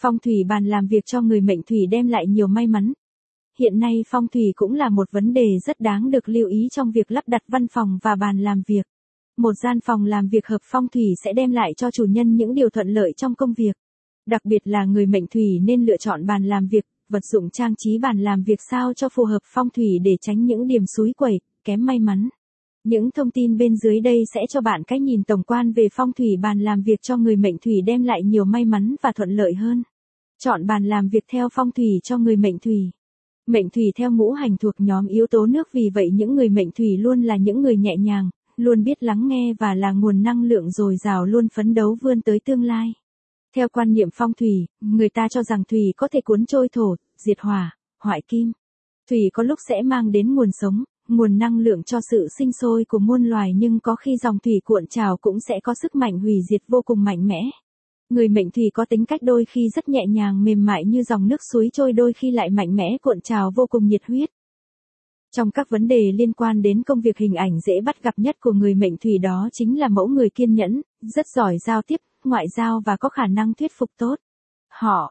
Phong thủy bàn làm việc cho người mệnh thủy đem lại nhiều may mắn. Hiện nay phong thủy cũng là một vấn đề rất đáng được lưu ý trong việc lắp đặt văn phòng và bàn làm việc. Một gian phòng làm việc hợp phong thủy sẽ đem lại cho chủ nhân những điều thuận lợi trong công việc. Đặc biệt là người mệnh thủy nên lựa chọn bàn làm việc, vật dụng trang trí bàn làm việc sao cho phù hợp phong thủy để tránh những điểm suối quẩy, kém may mắn. Những thông tin bên dưới đây sẽ cho bạn cách nhìn tổng quan về phong thủy bàn làm việc cho người mệnh thủy đem lại nhiều may mắn và thuận lợi hơn. Chọn bàn làm việc theo phong thủy cho người mệnh thủy. Mệnh thủy theo ngũ hành thuộc nhóm yếu tố nước vì vậy những người mệnh thủy luôn là những người nhẹ nhàng, luôn biết lắng nghe và là nguồn năng lượng dồi dào luôn phấn đấu vươn tới tương lai. Theo quan niệm phong thủy, người ta cho rằng thủy có thể cuốn trôi thổ, diệt hỏa, hoại kim. Thủy có lúc sẽ mang đến nguồn sống, nguồn năng lượng cho sự sinh sôi của muôn loài nhưng có khi dòng thủy cuộn trào cũng sẽ có sức mạnh hủy diệt vô cùng mạnh mẽ. Người mệnh thủy có tính cách đôi khi rất nhẹ nhàng mềm mại như dòng nước suối trôi đôi khi lại mạnh mẽ cuộn trào vô cùng nhiệt huyết. Trong các vấn đề liên quan đến công việc hình ảnh dễ bắt gặp nhất của người mệnh thủy đó chính là mẫu người kiên nhẫn, rất giỏi giao tiếp, ngoại giao và có khả năng thuyết phục tốt. Họ